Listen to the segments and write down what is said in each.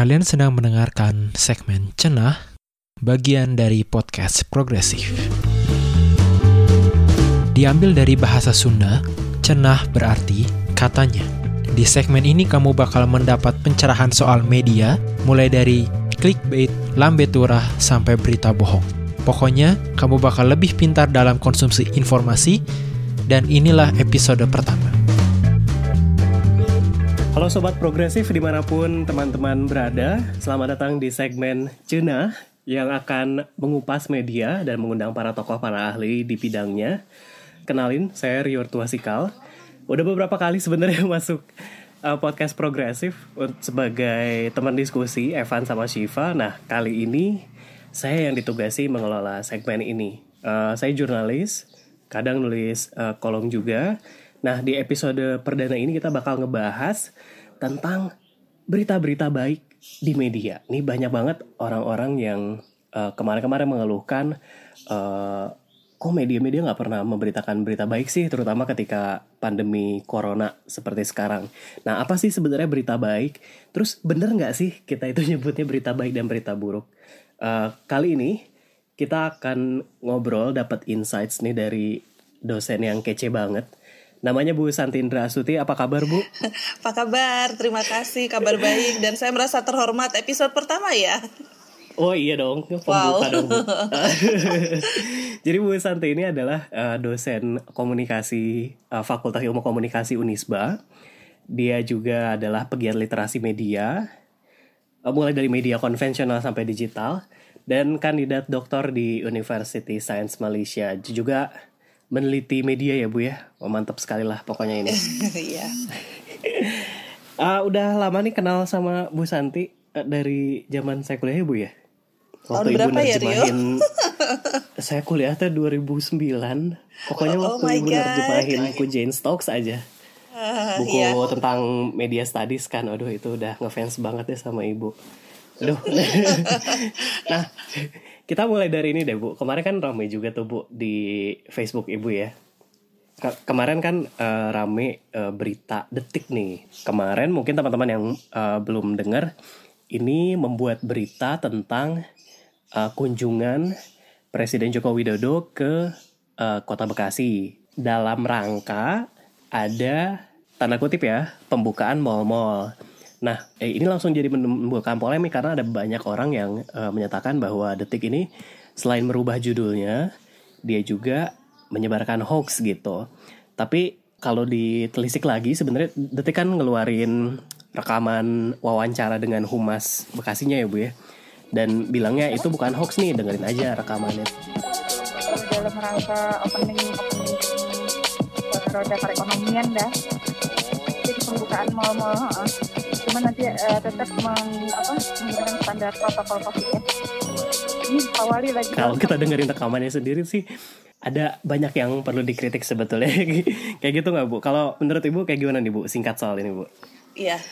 Kalian sedang mendengarkan segmen Cenah, bagian dari podcast progresif. Diambil dari bahasa Sunda, cenah berarti katanya. Di segmen ini kamu bakal mendapat pencerahan soal media, mulai dari clickbait, lambe turah, sampai berita bohong. Pokoknya, kamu bakal lebih pintar dalam konsumsi informasi, dan inilah episode pertama. Halo Sobat Progresif di mana pun teman-teman berada. Selamat datang di segmen Cuna Yang akan mengupas media dan mengundang para tokoh para ahli di bidangnya. Kenalin, saya Rio Tuasikal. Udah beberapa kali sebenarnya masuk uh, podcast progresif Sebagai teman diskusi Evan sama Shiva. Nah kali ini saya yang ditugasi mengelola segmen ini. Uh, Saya jurnalis, kadang nulis uh, kolom juga Nah, di episode perdana ini kita bakal ngebahas tentang berita-berita baik di media. Ini banyak banget orang-orang yang uh, kemarin-kemarin mengeluhkan uh, kok media-media nggak pernah memberitakan berita baik sih, terutama ketika pandemi corona seperti sekarang. Nah, apa sih sebenarnya berita baik? Terus bener nggak sih kita itu nyebutnya berita baik dan berita buruk? Uh, kali ini kita akan ngobrol, dapat insights nih dari dosen yang kece banget Namanya Bu Santindra Suti, apa kabar Bu? apa kabar? Terima kasih, kabar baik dan saya merasa terhormat episode pertama ya. Oh iya dong, pembuka wow. dong Bu. Jadi Bu Santi ini adalah uh, dosen komunikasi uh, Fakultas Ilmu Komunikasi Unisba. Dia juga adalah pegiat literasi media, uh, mulai dari media konvensional sampai digital, dan kandidat doktor di University Science Malaysia. Juga meneliti media ya Bu ya. Oh, mantap sekali lah pokoknya ini. Iya. uh, udah lama nih kenal sama Bu Santi uh, dari zaman saya kuliah ya Bu ya. Waktu Tahun berapa ya Rio? saya kuliah tuh 2009. Pokoknya oh, waktu oh ibu nerjemahin buku Jane Stokes aja. Uh, buku iya. tentang media studies kan. Aduh itu udah ngefans banget ya sama ibu. Aduh. nah, kita mulai dari ini deh Bu. Kemarin kan ramai juga tuh Bu di Facebook Ibu ya. Ke kemarin kan uh, rame uh, berita detik nih. Kemarin mungkin teman-teman yang uh, belum dengar ini membuat berita tentang uh, kunjungan Presiden Joko Widodo ke uh, Kota Bekasi dalam rangka ada tanda kutip ya pembukaan mall-mall. Nah, eh, ini langsung jadi menimbulkan polemik karena ada banyak orang yang uh, menyatakan bahwa detik ini selain merubah judulnya, dia juga menyebarkan hoax gitu. Tapi kalau ditelisik lagi sebenarnya detik kan ngeluarin rekaman wawancara dengan humas Bekasinya ya Bu ya. Dan bilangnya itu bukan hoax nih, dengerin aja rekamannya. Dalam rangka opening roda perekonomian dah. Jadi pembukaan mal-mal cuman nanti uh, tetap meng, apa, menggunakan standar protokol covid ya. Ini awali lagi. Kalau kita dengerin rekamannya sendiri sih ada banyak yang perlu dikritik sebetulnya. Kayak gitu nggak bu? Kalau menurut ibu kayak gimana nih bu? Singkat soal ini bu. Iya.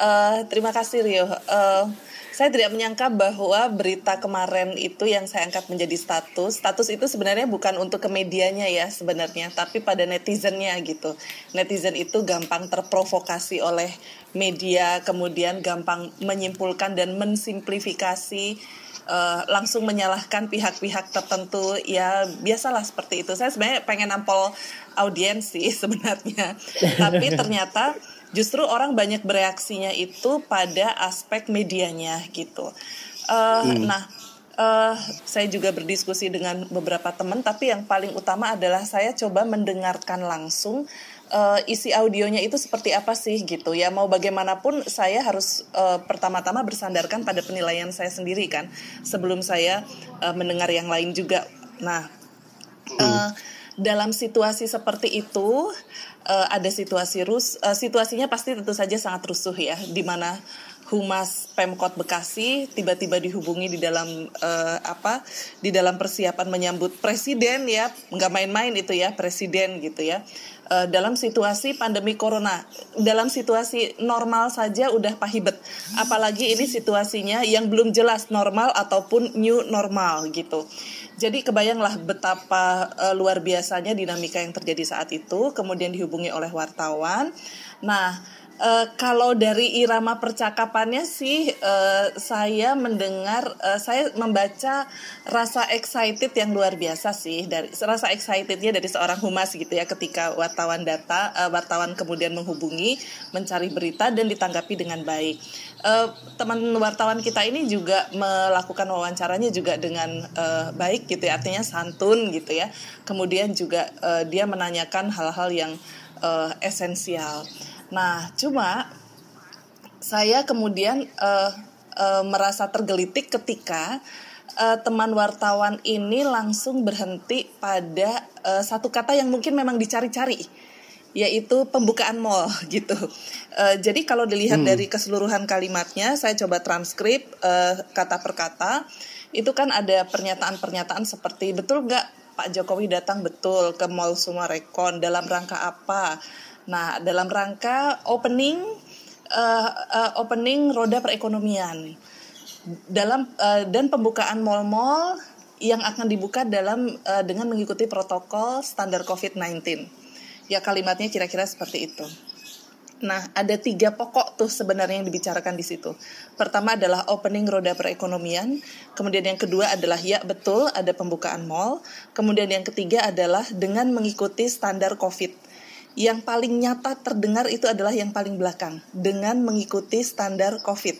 Uh, terima kasih Rio. Uh, saya tidak menyangka bahwa berita kemarin itu yang saya angkat menjadi status. Status itu sebenarnya bukan untuk ke medianya ya sebenarnya, tapi pada netizennya gitu. Netizen itu gampang terprovokasi oleh media, kemudian gampang menyimpulkan dan mensimplifikasi uh, langsung menyalahkan pihak-pihak tertentu ya biasalah seperti itu saya sebenarnya pengen nampol audiens sih sebenarnya tapi ternyata justru orang banyak bereaksinya itu pada aspek medianya gitu. Uh, hmm. Nah, uh, saya juga berdiskusi dengan beberapa teman, tapi yang paling utama adalah saya coba mendengarkan langsung uh, isi audionya itu seperti apa sih gitu ya. Mau bagaimanapun saya harus uh, pertama-tama bersandarkan pada penilaian saya sendiri kan, sebelum saya uh, mendengar yang lain juga. Nah. Uh, dalam situasi seperti itu uh, ada situasi rus uh, situasinya pasti tentu saja sangat rusuh ya di mana Humas Pemkot Bekasi tiba-tiba dihubungi di dalam uh, apa di dalam persiapan menyambut presiden ya nggak main-main itu ya presiden gitu ya uh, dalam situasi pandemi corona. Dalam situasi normal saja udah pahibet. Apalagi ini situasinya yang belum jelas normal ataupun new normal gitu. Jadi kebayanglah betapa uh, luar biasanya dinamika yang terjadi saat itu, kemudian dihubungi oleh wartawan. Nah, Uh, kalau dari irama percakapannya sih uh, saya mendengar uh, saya membaca rasa excited yang luar biasa sih dari rasa excitednya dari seorang humas gitu ya ketika wartawan data uh, wartawan kemudian menghubungi mencari berita dan ditanggapi dengan baik. Uh, teman wartawan kita ini juga melakukan wawancaranya juga dengan uh, baik gitu ya artinya santun gitu ya. Kemudian juga uh, dia menanyakan hal-hal yang uh, esensial Nah, cuma saya kemudian uh, uh, merasa tergelitik ketika uh, teman wartawan ini langsung berhenti pada uh, satu kata yang mungkin memang dicari-cari yaitu pembukaan mall gitu. Uh, jadi kalau dilihat hmm. dari keseluruhan kalimatnya, saya coba transkrip uh, kata per kata, itu kan ada pernyataan-pernyataan seperti betul nggak Pak Jokowi datang betul ke Mall Sumarekon dalam rangka apa? Nah, dalam rangka opening uh, uh, opening roda perekonomian dalam uh, dan pembukaan mal-mal yang akan dibuka dalam uh, dengan mengikuti protokol standar COVID-19. Ya kalimatnya kira-kira seperti itu. Nah, ada tiga pokok tuh sebenarnya yang dibicarakan di situ. Pertama adalah opening roda perekonomian, kemudian yang kedua adalah ya betul ada pembukaan mall, kemudian yang ketiga adalah dengan mengikuti standar COVID yang paling nyata terdengar itu adalah yang paling belakang dengan mengikuti standar COVID.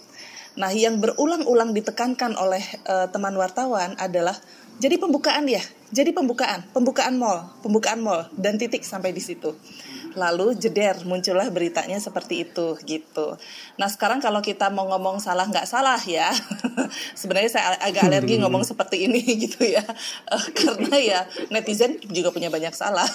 Nah, yang berulang-ulang ditekankan oleh uh, teman wartawan adalah jadi pembukaan ya, jadi pembukaan, pembukaan mall, pembukaan mall dan titik sampai di situ. Lalu jeder muncullah beritanya seperti itu gitu. Nah sekarang kalau kita mau ngomong salah nggak salah ya, sebenarnya saya agak alergi ngomong seperti ini gitu ya, uh, karena ya netizen juga punya banyak salah.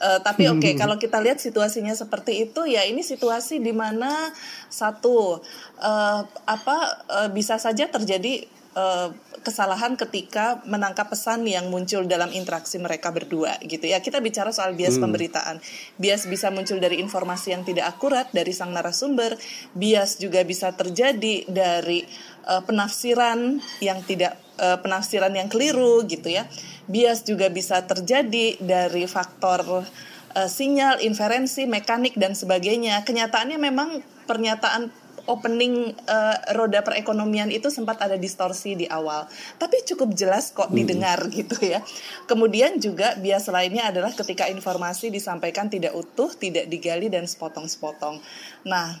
uh, tapi oke okay, kalau kita lihat situasinya seperti itu ya ini situasi di mana satu uh, apa uh, bisa saja terjadi uh, kesalahan ketika menangkap pesan yang muncul dalam interaksi mereka berdua gitu ya. Kita bicara soal bias hmm. pemberitaan. Bias bisa muncul dari informasi yang tidak akurat dari sang narasumber, bias juga bisa terjadi dari uh, penafsiran yang tidak uh, penafsiran yang keliru gitu ya. Bias juga bisa terjadi dari faktor uh, sinyal, inferensi, mekanik dan sebagainya. Kenyataannya memang pernyataan opening uh, roda perekonomian itu sempat ada distorsi di awal, tapi cukup jelas kok hmm. didengar gitu ya. Kemudian juga bias lainnya adalah ketika informasi disampaikan tidak utuh, tidak digali dan sepotong-sepotong. Nah,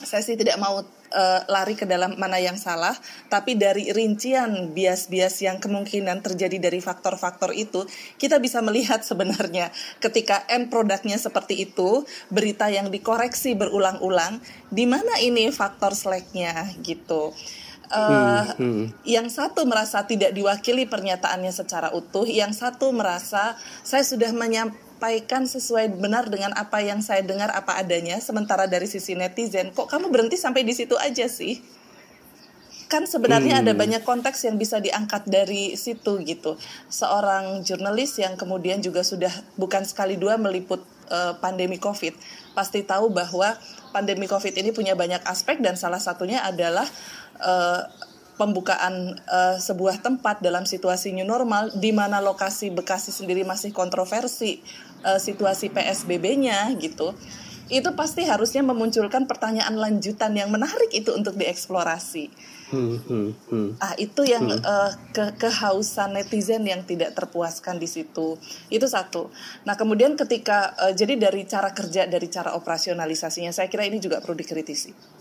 saya sih tidak mau uh, lari ke dalam mana yang salah, tapi dari rincian bias-bias yang kemungkinan terjadi dari faktor-faktor itu, kita bisa melihat sebenarnya ketika end produknya seperti itu, berita yang dikoreksi berulang-ulang, di mana ini faktor slacknya gitu. Uh, hmm, hmm. Yang satu merasa tidak diwakili pernyataannya secara utuh, yang satu merasa saya sudah menyampaikan menyampaikan sesuai benar dengan apa yang saya dengar apa adanya sementara dari sisi netizen kok kamu berhenti sampai di situ aja sih kan sebenarnya hmm. ada banyak konteks yang bisa diangkat dari situ gitu seorang jurnalis yang kemudian juga sudah bukan sekali dua meliput uh, pandemi covid pasti tahu bahwa pandemi covid ini punya banyak aspek dan salah satunya adalah uh, pembukaan uh, sebuah tempat dalam situasi new normal di mana lokasi Bekasi sendiri masih kontroversi uh, situasi PSBB-nya gitu, itu pasti harusnya memunculkan pertanyaan lanjutan yang menarik itu untuk dieksplorasi. Hmm, hmm, hmm. Ah itu yang hmm. uh, ke kehausan netizen yang tidak terpuaskan di situ. Itu satu. Nah kemudian ketika uh, jadi dari cara kerja dari cara operasionalisasinya, saya kira ini juga perlu dikritisi.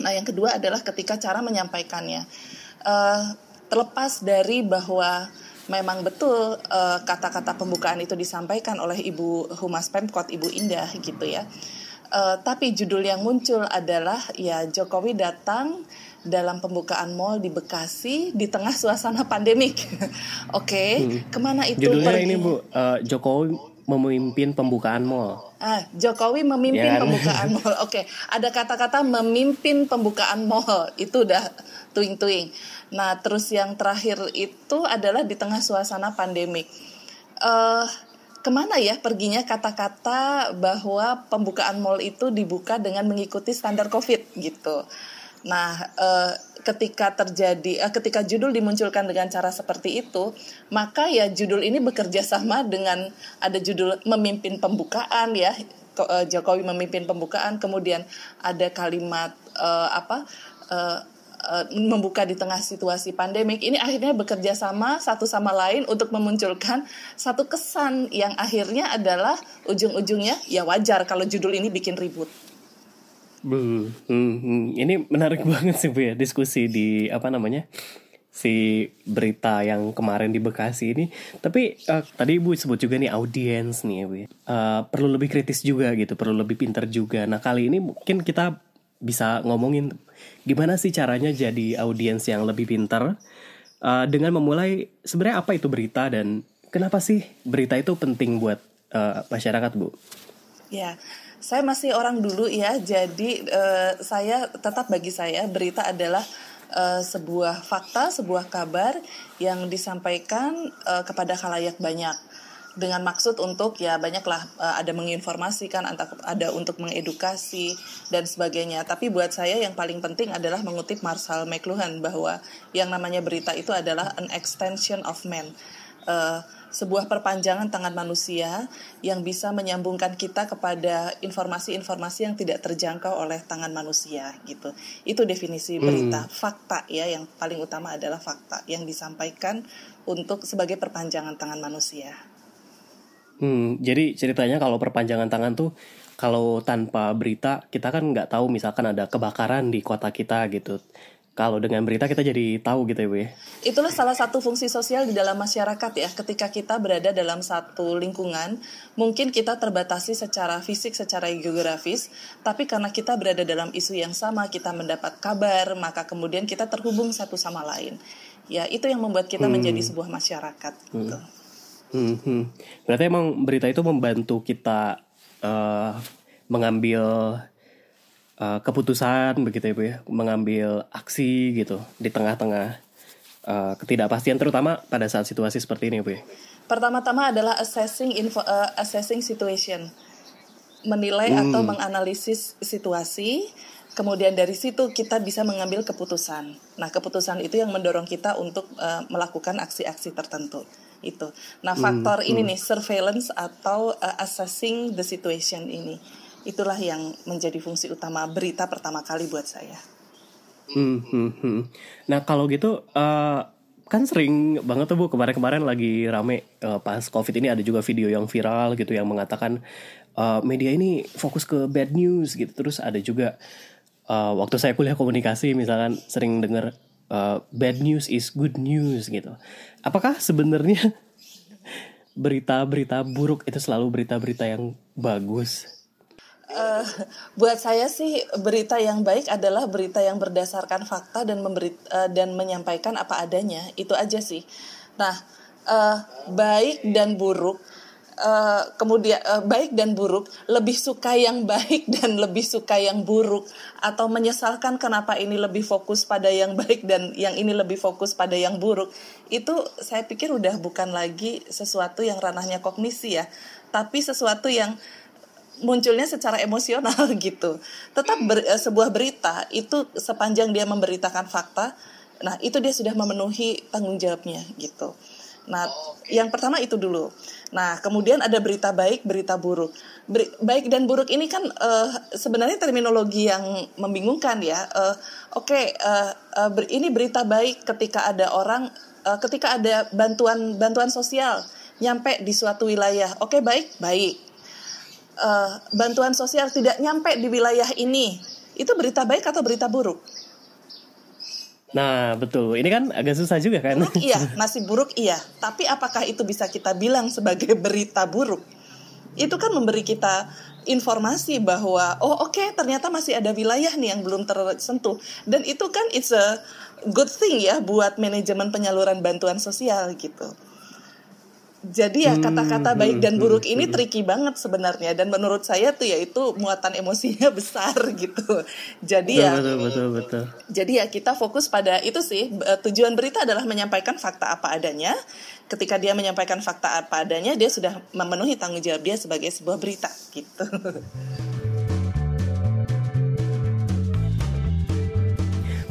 Nah yang kedua adalah ketika cara menyampaikannya. Uh, terlepas dari bahwa memang betul eh, kata-kata uh, pembukaan itu disampaikan oleh Ibu Humas Pemkot Ibu Indah gitu ya. Uh, tapi judul yang muncul adalah ya Jokowi datang dalam pembukaan mall di Bekasi di tengah suasana pandemik. Oke, okay, hmm. ke mana itu? Judulnya pergi? ini Bu, uh, Jokowi memimpin pembukaan mall. Ah, Jokowi memimpin ya, kan? pembukaan mall. Oke, okay. ada kata-kata memimpin pembukaan mall itu udah tuing-tuing. Nah, terus yang terakhir itu adalah di tengah suasana pandemik. Uh, ke mana ya perginya kata-kata bahwa pembukaan mall itu dibuka dengan mengikuti standar COVID gitu. Nah, uh, ketika terjadi, uh, ketika judul dimunculkan dengan cara seperti itu, maka ya judul ini bekerja sama dengan ada judul memimpin pembukaan ya, uh, Jokowi memimpin pembukaan, kemudian ada kalimat uh, apa uh, uh, membuka di tengah situasi pandemik. Ini akhirnya bekerja sama satu sama lain untuk memunculkan satu kesan yang akhirnya adalah ujung-ujungnya ya wajar kalau judul ini bikin ribut. Hmm, hmm. Ini menarik banget sih bu ya diskusi di apa namanya si berita yang kemarin di Bekasi ini. Tapi uh, tadi Ibu sebut juga nih audiens nih ya Bu. Uh, perlu lebih kritis juga gitu, perlu lebih pintar juga. Nah kali ini mungkin kita bisa ngomongin gimana sih caranya jadi audiens yang lebih pintar uh, dengan memulai sebenarnya apa itu berita dan kenapa sih berita itu penting buat uh, masyarakat Bu? Ya, saya masih orang dulu ya, jadi uh, saya tetap bagi saya berita adalah uh, sebuah fakta, sebuah kabar yang disampaikan uh, kepada khalayak banyak. Dengan maksud untuk ya banyaklah uh, ada menginformasikan ada untuk mengedukasi dan sebagainya. Tapi buat saya yang paling penting adalah mengutip Marshall McLuhan bahwa yang namanya berita itu adalah an extension of man uh, sebuah perpanjangan tangan manusia yang bisa menyambungkan kita kepada informasi-informasi yang tidak terjangkau oleh tangan manusia gitu. Itu definisi berita, hmm. fakta ya yang paling utama adalah fakta yang disampaikan untuk sebagai perpanjangan tangan manusia. Hmm, jadi ceritanya kalau perpanjangan tangan tuh kalau tanpa berita kita kan nggak tahu misalkan ada kebakaran di kota kita gitu kalau dengan berita kita jadi tahu gitu ya Bu ya. Itulah salah satu fungsi sosial di dalam masyarakat ya. Ketika kita berada dalam satu lingkungan, mungkin kita terbatasi secara fisik, secara geografis, tapi karena kita berada dalam isu yang sama, kita mendapat kabar, maka kemudian kita terhubung satu sama lain. Ya, itu yang membuat kita hmm. menjadi sebuah masyarakat hmm. gitu. Hmm, hmm. Berarti emang berita itu membantu kita uh, mengambil uh, keputusan begitu ya bu ya mengambil aksi gitu di tengah-tengah uh, ketidakpastian terutama pada saat situasi seperti ini bu ya pertama-tama adalah assessing info, uh, assessing situation menilai hmm. atau menganalisis situasi kemudian dari situ kita bisa mengambil keputusan nah keputusan itu yang mendorong kita untuk uh, melakukan aksi-aksi tertentu itu nah faktor hmm. ini hmm. nih surveillance atau uh, assessing the situation ini itulah yang menjadi fungsi utama berita pertama kali buat saya. Hmm, hmm, hmm. Nah kalau gitu uh, kan sering banget tuh bu kemarin-kemarin lagi rame uh, pas covid ini ada juga video yang viral gitu yang mengatakan uh, media ini fokus ke bad news gitu terus ada juga uh, waktu saya kuliah komunikasi misalkan sering dengar uh, bad news is good news gitu. Apakah sebenarnya berita-berita buruk itu selalu berita-berita yang bagus? Uh, buat saya sih berita yang baik adalah berita yang berdasarkan fakta dan memberi uh, dan menyampaikan apa adanya itu aja sih. Nah uh, baik dan buruk uh, kemudian uh, baik dan buruk lebih suka yang baik dan lebih suka yang buruk atau menyesalkan kenapa ini lebih fokus pada yang baik dan yang ini lebih fokus pada yang buruk itu saya pikir udah bukan lagi sesuatu yang ranahnya kognisi ya tapi sesuatu yang munculnya secara emosional gitu. Tetap ber, eh, sebuah berita itu sepanjang dia memberitakan fakta, nah itu dia sudah memenuhi tanggung jawabnya gitu. Nah, yang pertama itu dulu. Nah, kemudian ada berita baik, berita buruk. Beri, baik dan buruk ini kan uh, sebenarnya terminologi yang membingungkan ya. Uh, Oke, okay, uh, uh, ber, ini berita baik ketika ada orang, uh, ketika ada bantuan bantuan sosial nyampe di suatu wilayah. Oke, okay, baik, baik uh, bantuan sosial tidak nyampe di wilayah ini, itu berita baik atau berita buruk? Nah, betul. Ini kan agak susah juga kan? Buruk iya, masih buruk iya. Tapi apakah itu bisa kita bilang sebagai berita buruk? Itu kan memberi kita informasi bahwa oh oke okay, ternyata masih ada wilayah nih yang belum tersentuh. Dan itu kan it's a good thing ya buat manajemen penyaluran bantuan sosial gitu. Jadi ya kata-kata baik dan hmm, buruk hmm, ini hmm. tricky banget sebenarnya dan menurut saya tuh ya itu muatan emosinya besar gitu. Jadi ya betul, betul betul Jadi ya kita fokus pada itu sih eh, tujuan berita adalah menyampaikan fakta apa adanya. Ketika dia menyampaikan fakta apa adanya dia sudah memenuhi tanggung jawab dia sebagai sebuah berita gitu.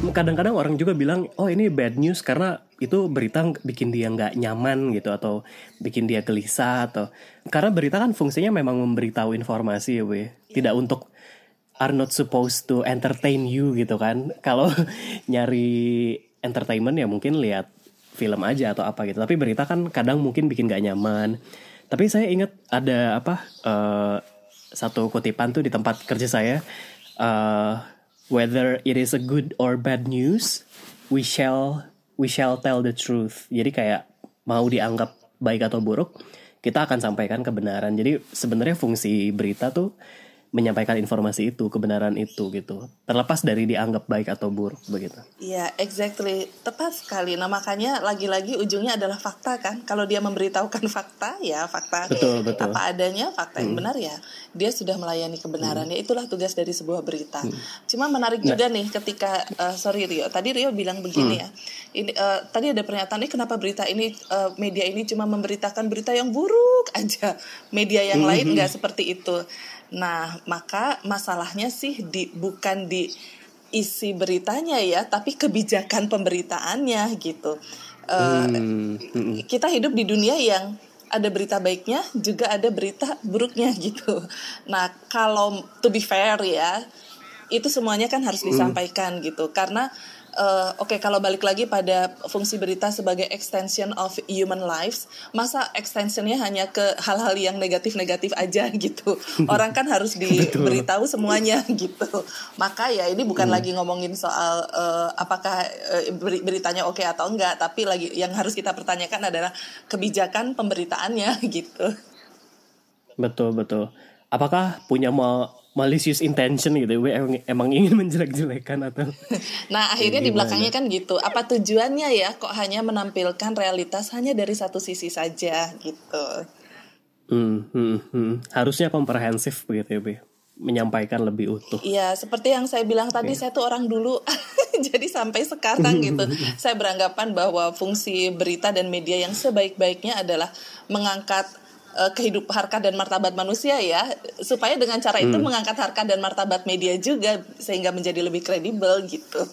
kadang-kadang orang juga bilang oh ini bad news karena itu berita bikin dia nggak nyaman gitu atau bikin dia gelisah atau karena berita kan fungsinya memang memberitahu informasi ya bu tidak untuk are not supposed to entertain you gitu kan. Kalau nyari entertainment ya mungkin lihat film aja atau apa gitu. Tapi berita kan kadang mungkin bikin gak nyaman. Tapi saya ingat ada apa uh, satu kutipan tuh di tempat kerja saya uh, whether it is a good or bad news, we shall we shall tell the truth. Jadi kayak mau dianggap baik atau buruk, kita akan sampaikan kebenaran. Jadi sebenarnya fungsi berita tuh menyampaikan informasi itu, kebenaran itu gitu. Terlepas dari dianggap baik atau buruk begitu. Iya, yeah, exactly. Tepat sekali. Nah, makanya lagi-lagi ujungnya adalah fakta kan. Kalau dia memberitahukan fakta, ya fakta betul, betul. apa adanya, fakta yang hmm. benar ya. Dia sudah melayani kebenaran. Hmm. Ya itulah tugas dari sebuah berita. Hmm. Cuma menarik nah. juga nih ketika uh, sorry Rio, tadi Rio bilang begini hmm. ya. Ini uh, tadi ada pernyataan ini kenapa berita ini uh, media ini cuma memberitakan berita yang buruk aja. Media yang hmm. lain nggak seperti itu. Nah, maka masalahnya sih di bukan di isi beritanya ya, tapi kebijakan pemberitaannya gitu. Uh, hmm. Kita hidup di dunia yang ada berita baiknya, juga ada berita buruknya gitu. Nah, kalau to be fair ya, itu semuanya kan harus hmm. disampaikan hmm. gitu, karena uh, oke okay, kalau balik lagi pada fungsi berita sebagai extension of human lives, masa extensionnya hanya ke hal-hal yang negatif-negatif aja gitu. Orang kan harus diberitahu semuanya gitu. Maka ya ini bukan hmm. lagi ngomongin soal uh, apakah uh, beritanya oke okay atau enggak, tapi lagi yang harus kita pertanyakan adalah kebijakan pemberitaannya gitu. Betul betul. Apakah punya mau malicious intention gitu gue emang, emang ingin menjelek-jelekan atau nah akhirnya di belakangnya kan gitu apa tujuannya ya kok hanya menampilkan realitas hanya dari satu sisi saja gitu hmm, hmm, hmm. harusnya komprehensif begitu ya Be? menyampaikan lebih utuh. Iya, seperti yang saya bilang tadi, okay. saya tuh orang dulu, jadi sampai sekarang gitu, saya beranggapan bahwa fungsi berita dan media yang sebaik-baiknya adalah mengangkat uh, kehidupan harkat dan martabat manusia ya supaya dengan cara itu hmm. mengangkat harkat dan martabat media juga sehingga menjadi lebih kredibel gitu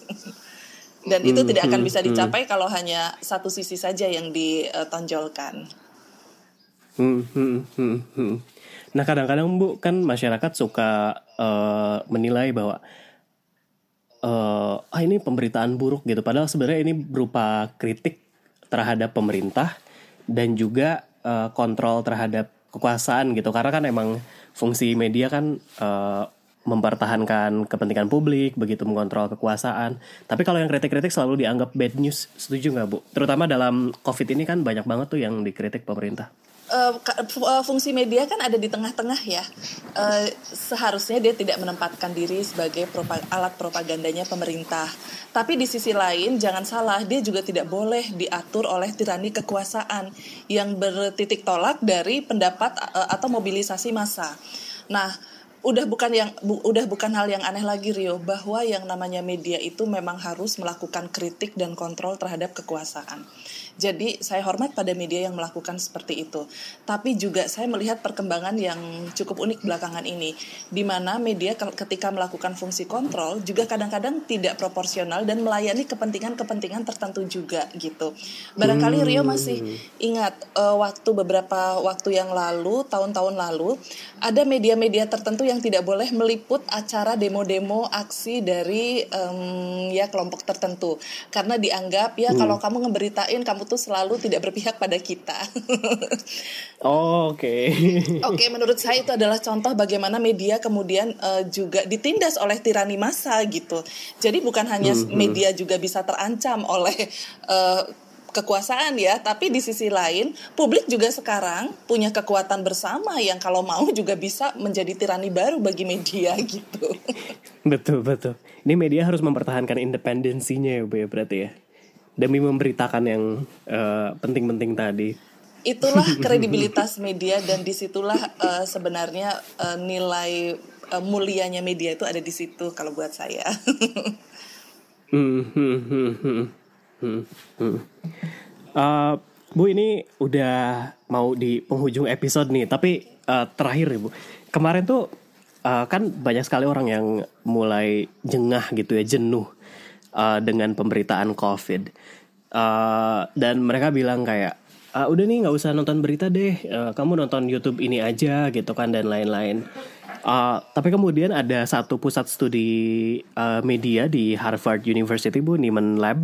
dan itu hmm, tidak akan hmm, bisa hmm. dicapai hmm. kalau hanya satu sisi saja yang ditonjolkan. Hmm, hmm, hmm, hmm. Nah kadang-kadang bu kan masyarakat suka uh, menilai bahwa uh, ah ini pemberitaan buruk gitu padahal sebenarnya ini berupa kritik terhadap pemerintah dan juga uh, kontrol terhadap kekuasaan gitu. Karena kan emang fungsi media kan uh, mempertahankan kepentingan publik begitu mengontrol kekuasaan. Tapi kalau yang kritik-kritik selalu dianggap bad news. Setuju nggak bu? Terutama dalam covid ini kan banyak banget tuh yang dikritik pemerintah uh, fungsi media kan ada di tengah-tengah ya. Uh, seharusnya dia tidak menempatkan diri sebagai alat propagandanya pemerintah. Tapi di sisi lain jangan salah, dia juga tidak boleh diatur oleh tirani kekuasaan yang bertitik tolak dari pendapat atau mobilisasi massa. Nah, udah bukan yang bu, udah bukan hal yang aneh lagi Rio bahwa yang namanya media itu memang harus melakukan kritik dan kontrol terhadap kekuasaan. Jadi saya hormat pada media yang melakukan seperti itu. Tapi juga saya melihat perkembangan yang cukup unik belakangan ini, di mana media ketika melakukan fungsi kontrol juga kadang-kadang tidak proporsional dan melayani kepentingan-kepentingan tertentu juga gitu. Barangkali Rio masih ingat uh, waktu beberapa waktu yang lalu, tahun-tahun lalu, ada media-media tertentu yang tidak boleh meliput acara demo-demo aksi dari um, ya kelompok tertentu karena dianggap ya hmm. kalau kamu ngeberitain kamu tuh selalu tidak berpihak pada kita. oh, oke. Okay. oke, okay, menurut saya itu adalah contoh bagaimana media kemudian uh, juga ditindas oleh tirani massa gitu. Jadi bukan hanya mm -hmm. media juga bisa terancam oleh uh, kekuasaan ya, tapi di sisi lain publik juga sekarang punya kekuatan bersama yang kalau mau juga bisa menjadi tirani baru bagi media gitu. betul betul. Ini media harus mempertahankan independensinya ya, Bu ya berarti ya demi memberitakan yang eh, penting-penting tadi. Itulah kredibilitas media dan di situlah uh, sebenarnya uh, nilai uh, mulianya media itu ada di situ kalau buat saya. uh, Bu ini udah mau di penghujung episode nih, tapi uh, terakhir ya Bu, kemarin tuh uh, kan banyak sekali orang yang mulai jengah gitu ya, jenuh uh, dengan pemberitaan COVID. Uh, dan mereka bilang kayak uh, udah nih nggak usah nonton berita deh, uh, kamu nonton YouTube ini aja gitu kan dan lain-lain. Uh, tapi kemudian ada satu pusat studi uh, media di Harvard University bu Nieman Lab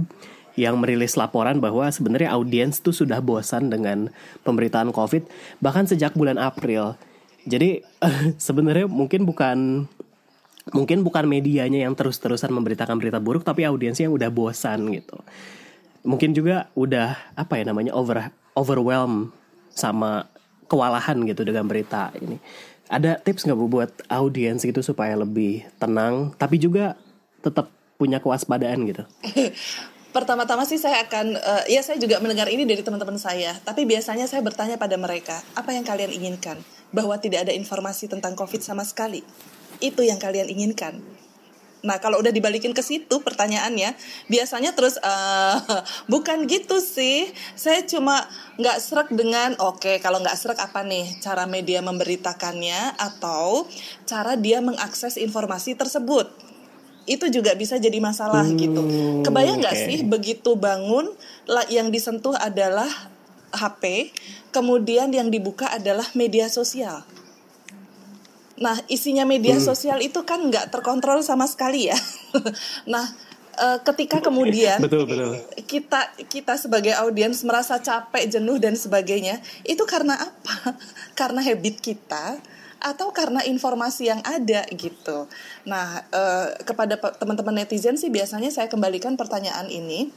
yang merilis laporan bahwa sebenarnya audiens tuh sudah bosan dengan pemberitaan COVID bahkan sejak bulan April. Jadi sebenarnya mungkin bukan mungkin bukan medianya yang terus-terusan memberitakan berita buruk tapi audiensnya yang udah bosan gitu mungkin juga udah apa ya namanya over overwhelm sama kewalahan gitu dengan berita ini ada tips nggak bu buat audiens gitu supaya lebih tenang tapi juga tetap punya kewaspadaan gitu Pertama-tama sih saya akan, uh, ya saya juga mendengar ini dari teman-teman saya. Tapi biasanya saya bertanya pada mereka, apa yang kalian inginkan? Bahwa tidak ada informasi tentang COVID sama sekali itu yang kalian inginkan. Nah, kalau udah dibalikin ke situ pertanyaannya, biasanya terus uh, bukan gitu sih. Saya cuma nggak serak dengan oke, okay, kalau nggak serak apa nih cara media memberitakannya atau cara dia mengakses informasi tersebut. Itu juga bisa jadi masalah hmm, gitu. Kebayang nggak okay. sih begitu bangun yang disentuh adalah HP, kemudian yang dibuka adalah media sosial Nah, isinya media hmm. sosial itu kan nggak terkontrol sama sekali ya. nah, uh, ketika kemudian betul, betul. kita kita sebagai audiens merasa capek, jenuh dan sebagainya, itu karena apa? karena habit kita atau karena informasi yang ada gitu. Nah, uh, kepada teman-teman netizen sih biasanya saya kembalikan pertanyaan ini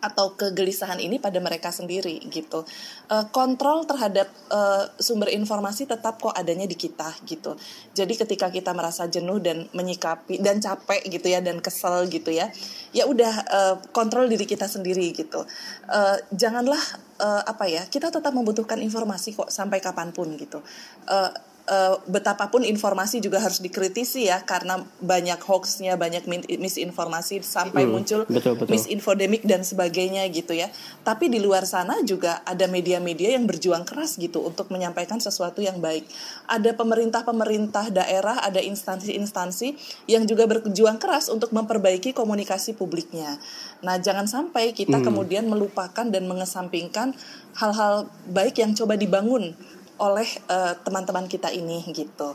atau kegelisahan ini pada mereka sendiri gitu. Uh, kontrol terhadap uh, sumber informasi tetap kok adanya di kita gitu. Jadi ketika kita merasa jenuh dan menyikapi dan capek gitu ya dan kesel gitu ya, ya udah uh, kontrol diri kita sendiri gitu. Uh, janganlah uh, apa ya kita tetap membutuhkan informasi kok sampai kapan pun gitu. Uh, uh, betapapun informasi juga harus dikritisi ya karena banyak hoaxnya banyak misinformasi sampai hmm, muncul betul, betul. misinfodemic dan sebagainya gitu ya tapi di luar sana juga ada media-media yang berjuang keras gitu untuk menyampaikan sesuatu yang baik ada pemerintah-pemerintah daerah ada instansi-instansi yang juga berjuang keras untuk memperbaiki komunikasi publiknya nah jangan sampai kita hmm. kemudian melupakan dan mengesampingkan hal-hal baik yang coba dibangun oleh uh, teman-teman kita ini gitu.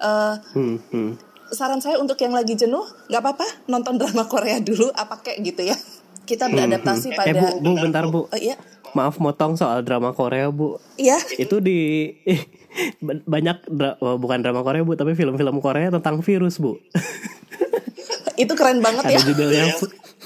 Uh, hmm, hmm. Saran saya untuk yang lagi jenuh, nggak apa-apa nonton drama Korea dulu, apa kayak gitu ya. Kita hmm, beradaptasi hmm, hmm. pada. Eh bu, bu bentar bu. Uh, iya. Maaf motong soal drama Korea bu. Iya. Itu di banyak dra oh, bukan drama Korea bu, tapi film-film Korea tentang virus bu. Itu keren banget ada ya. Ada judulnya,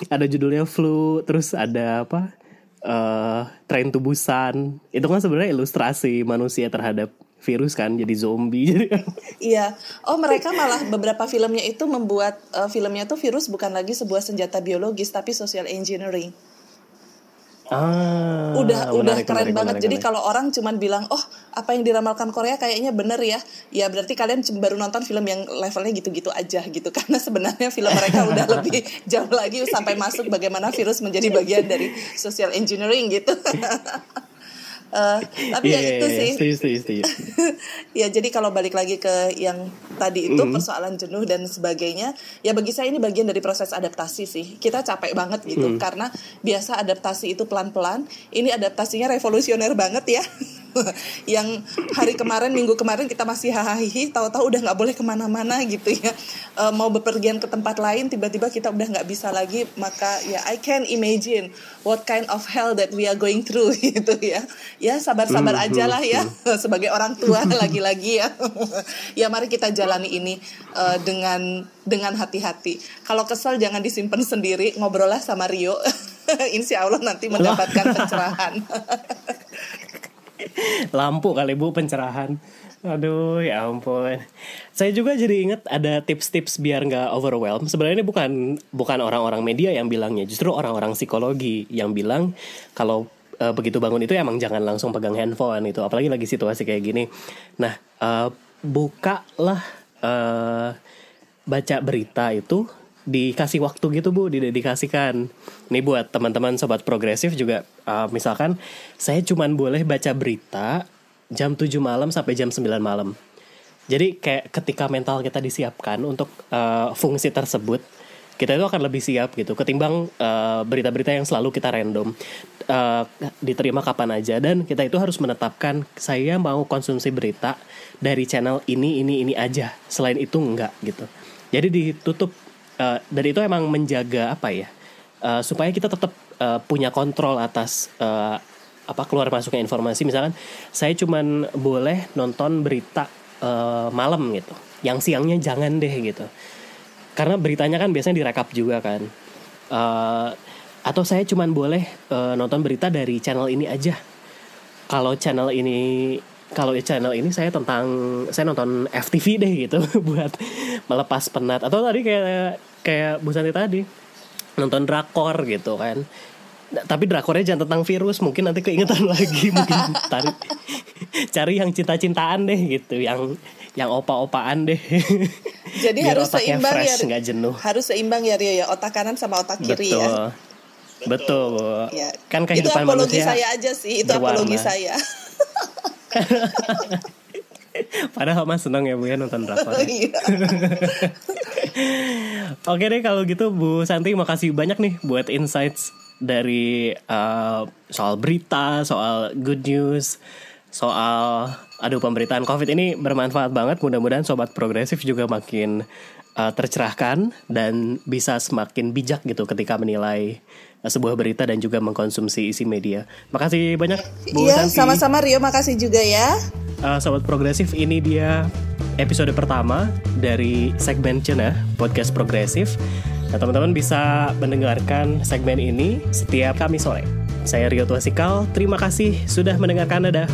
ada judulnya flu, terus ada apa? Uh, Train to Busan itu kan sebenarnya ilustrasi manusia terhadap virus kan jadi zombie jadi iya. Oh mereka malah beberapa filmnya itu membuat uh, filmnya tuh virus bukan lagi sebuah senjata biologis tapi social engineering Ah, udah menarik, udah keren menarik, banget. Menarik, Jadi kalau orang cuman bilang, "Oh, apa yang diramalkan Korea kayaknya bener ya." Ya berarti kalian baru nonton film yang levelnya gitu-gitu aja gitu. Karena sebenarnya film mereka udah lebih jauh lagi sampai masuk bagaimana virus menjadi bagian dari social engineering gitu. Uh, tapi yeah, ya iya, itu yeah, sih. Setuju, setuju, ya jadi kalau balik lagi ke yang tadi itu mm. persoalan jenuh dan sebagainya, ya bagi saya ini bagian dari proses adaptasi sih. Kita capek banget gitu mm. karena biasa adaptasi itu pelan-pelan. Ini adaptasinya revolusioner banget ya. yang hari kemarin minggu kemarin kita masih hahaha tahu-tahu udah nggak boleh ke mana-mana gitu ya. Uh, mau bepergian ke tempat lain tiba-tiba kita udah nggak bisa lagi maka ya I can imagine what kind of hell that we are going through gitu ya. Ya sabar-sabar hmm, aja lah ya sebagai orang tua lagi-lagi ya. Ya mari kita jalani ini uh, dengan dengan hati-hati. Kalau kesel jangan disimpan sendiri ngobrollah sama Rio. Insya Allah nanti mendapatkan pencerahan lampu kali bu pencerahan. Aduh ya ampun. Saya juga jadi inget ada tips-tips biar nggak overwhelm. Sebenarnya ini bukan bukan orang-orang media yang bilangnya. Justru orang-orang psikologi yang bilang kalau uh, begitu bangun itu emang jangan langsung pegang handphone itu. Apalagi lagi situasi kayak gini. Nah uh, bukalah uh, baca berita itu dikasih waktu gitu bu didedikasikan ini buat teman-teman sobat progresif juga uh, misalkan saya cuman boleh baca berita jam 7 malam sampai jam 9 malam. Jadi kayak ketika mental kita disiapkan untuk uh, fungsi tersebut kita itu akan lebih siap gitu ketimbang eh, berita-berita yang selalu kita random. Eh, diterima kapan aja dan kita itu harus menetapkan saya mau konsumsi berita dari channel ini ini ini aja. Selain itu enggak gitu. Jadi ditutup eh, dan itu emang menjaga apa ya eh, supaya kita tetap eh, punya kontrol atas eh, apa keluar masuknya informasi. Misalkan saya cuman boleh nonton berita eh, malam gitu. Yang siangnya jangan deh gitu. Karena beritanya kan biasanya direkap juga kan. Eh, atau saya cuman boleh eh, nonton berita dari channel ini aja. Kalau channel ini kalau channel ini saya tentang saya nonton FTV deh gitu buat melepas penat atau tadi kayak kayak Bu Santi tadi nonton drakor gitu kan Nah, tapi drakornya jangan tentang virus mungkin nanti keingetan lagi mungkin tarik cari yang cinta-cintaan deh gitu yang yang opa-opaan deh Jadi Biar harus seimbang fresh, ya. nggak jenuh. Harus seimbang ya Rio ya, otak kanan sama otak kiri betul ya. betul Bu. Ya. kan itu kehidupan apologi manusia saya aja sih, itu berwarna. apologi saya. Padahal mas seneng ya bu ya nonton drakor ya. Iya. Oke deh kalau gitu Bu Santi makasih banyak nih buat insights dari uh, soal berita, soal good news, soal aduh pemberitaan COVID ini bermanfaat banget. Mudah-mudahan sobat progresif juga makin uh, tercerahkan dan bisa semakin bijak gitu ketika menilai uh, sebuah berita dan juga mengkonsumsi isi media. Makasih banyak Bu Iya, sama-sama Rio, makasih juga ya. Uh, Sobat Progresif, ini dia episode pertama dari segmen Cenah, podcast progresif. Nah, teman-teman bisa mendengarkan segmen ini setiap Kamis sore. Saya Rio Tuasikal, terima kasih sudah mendengarkan Anda.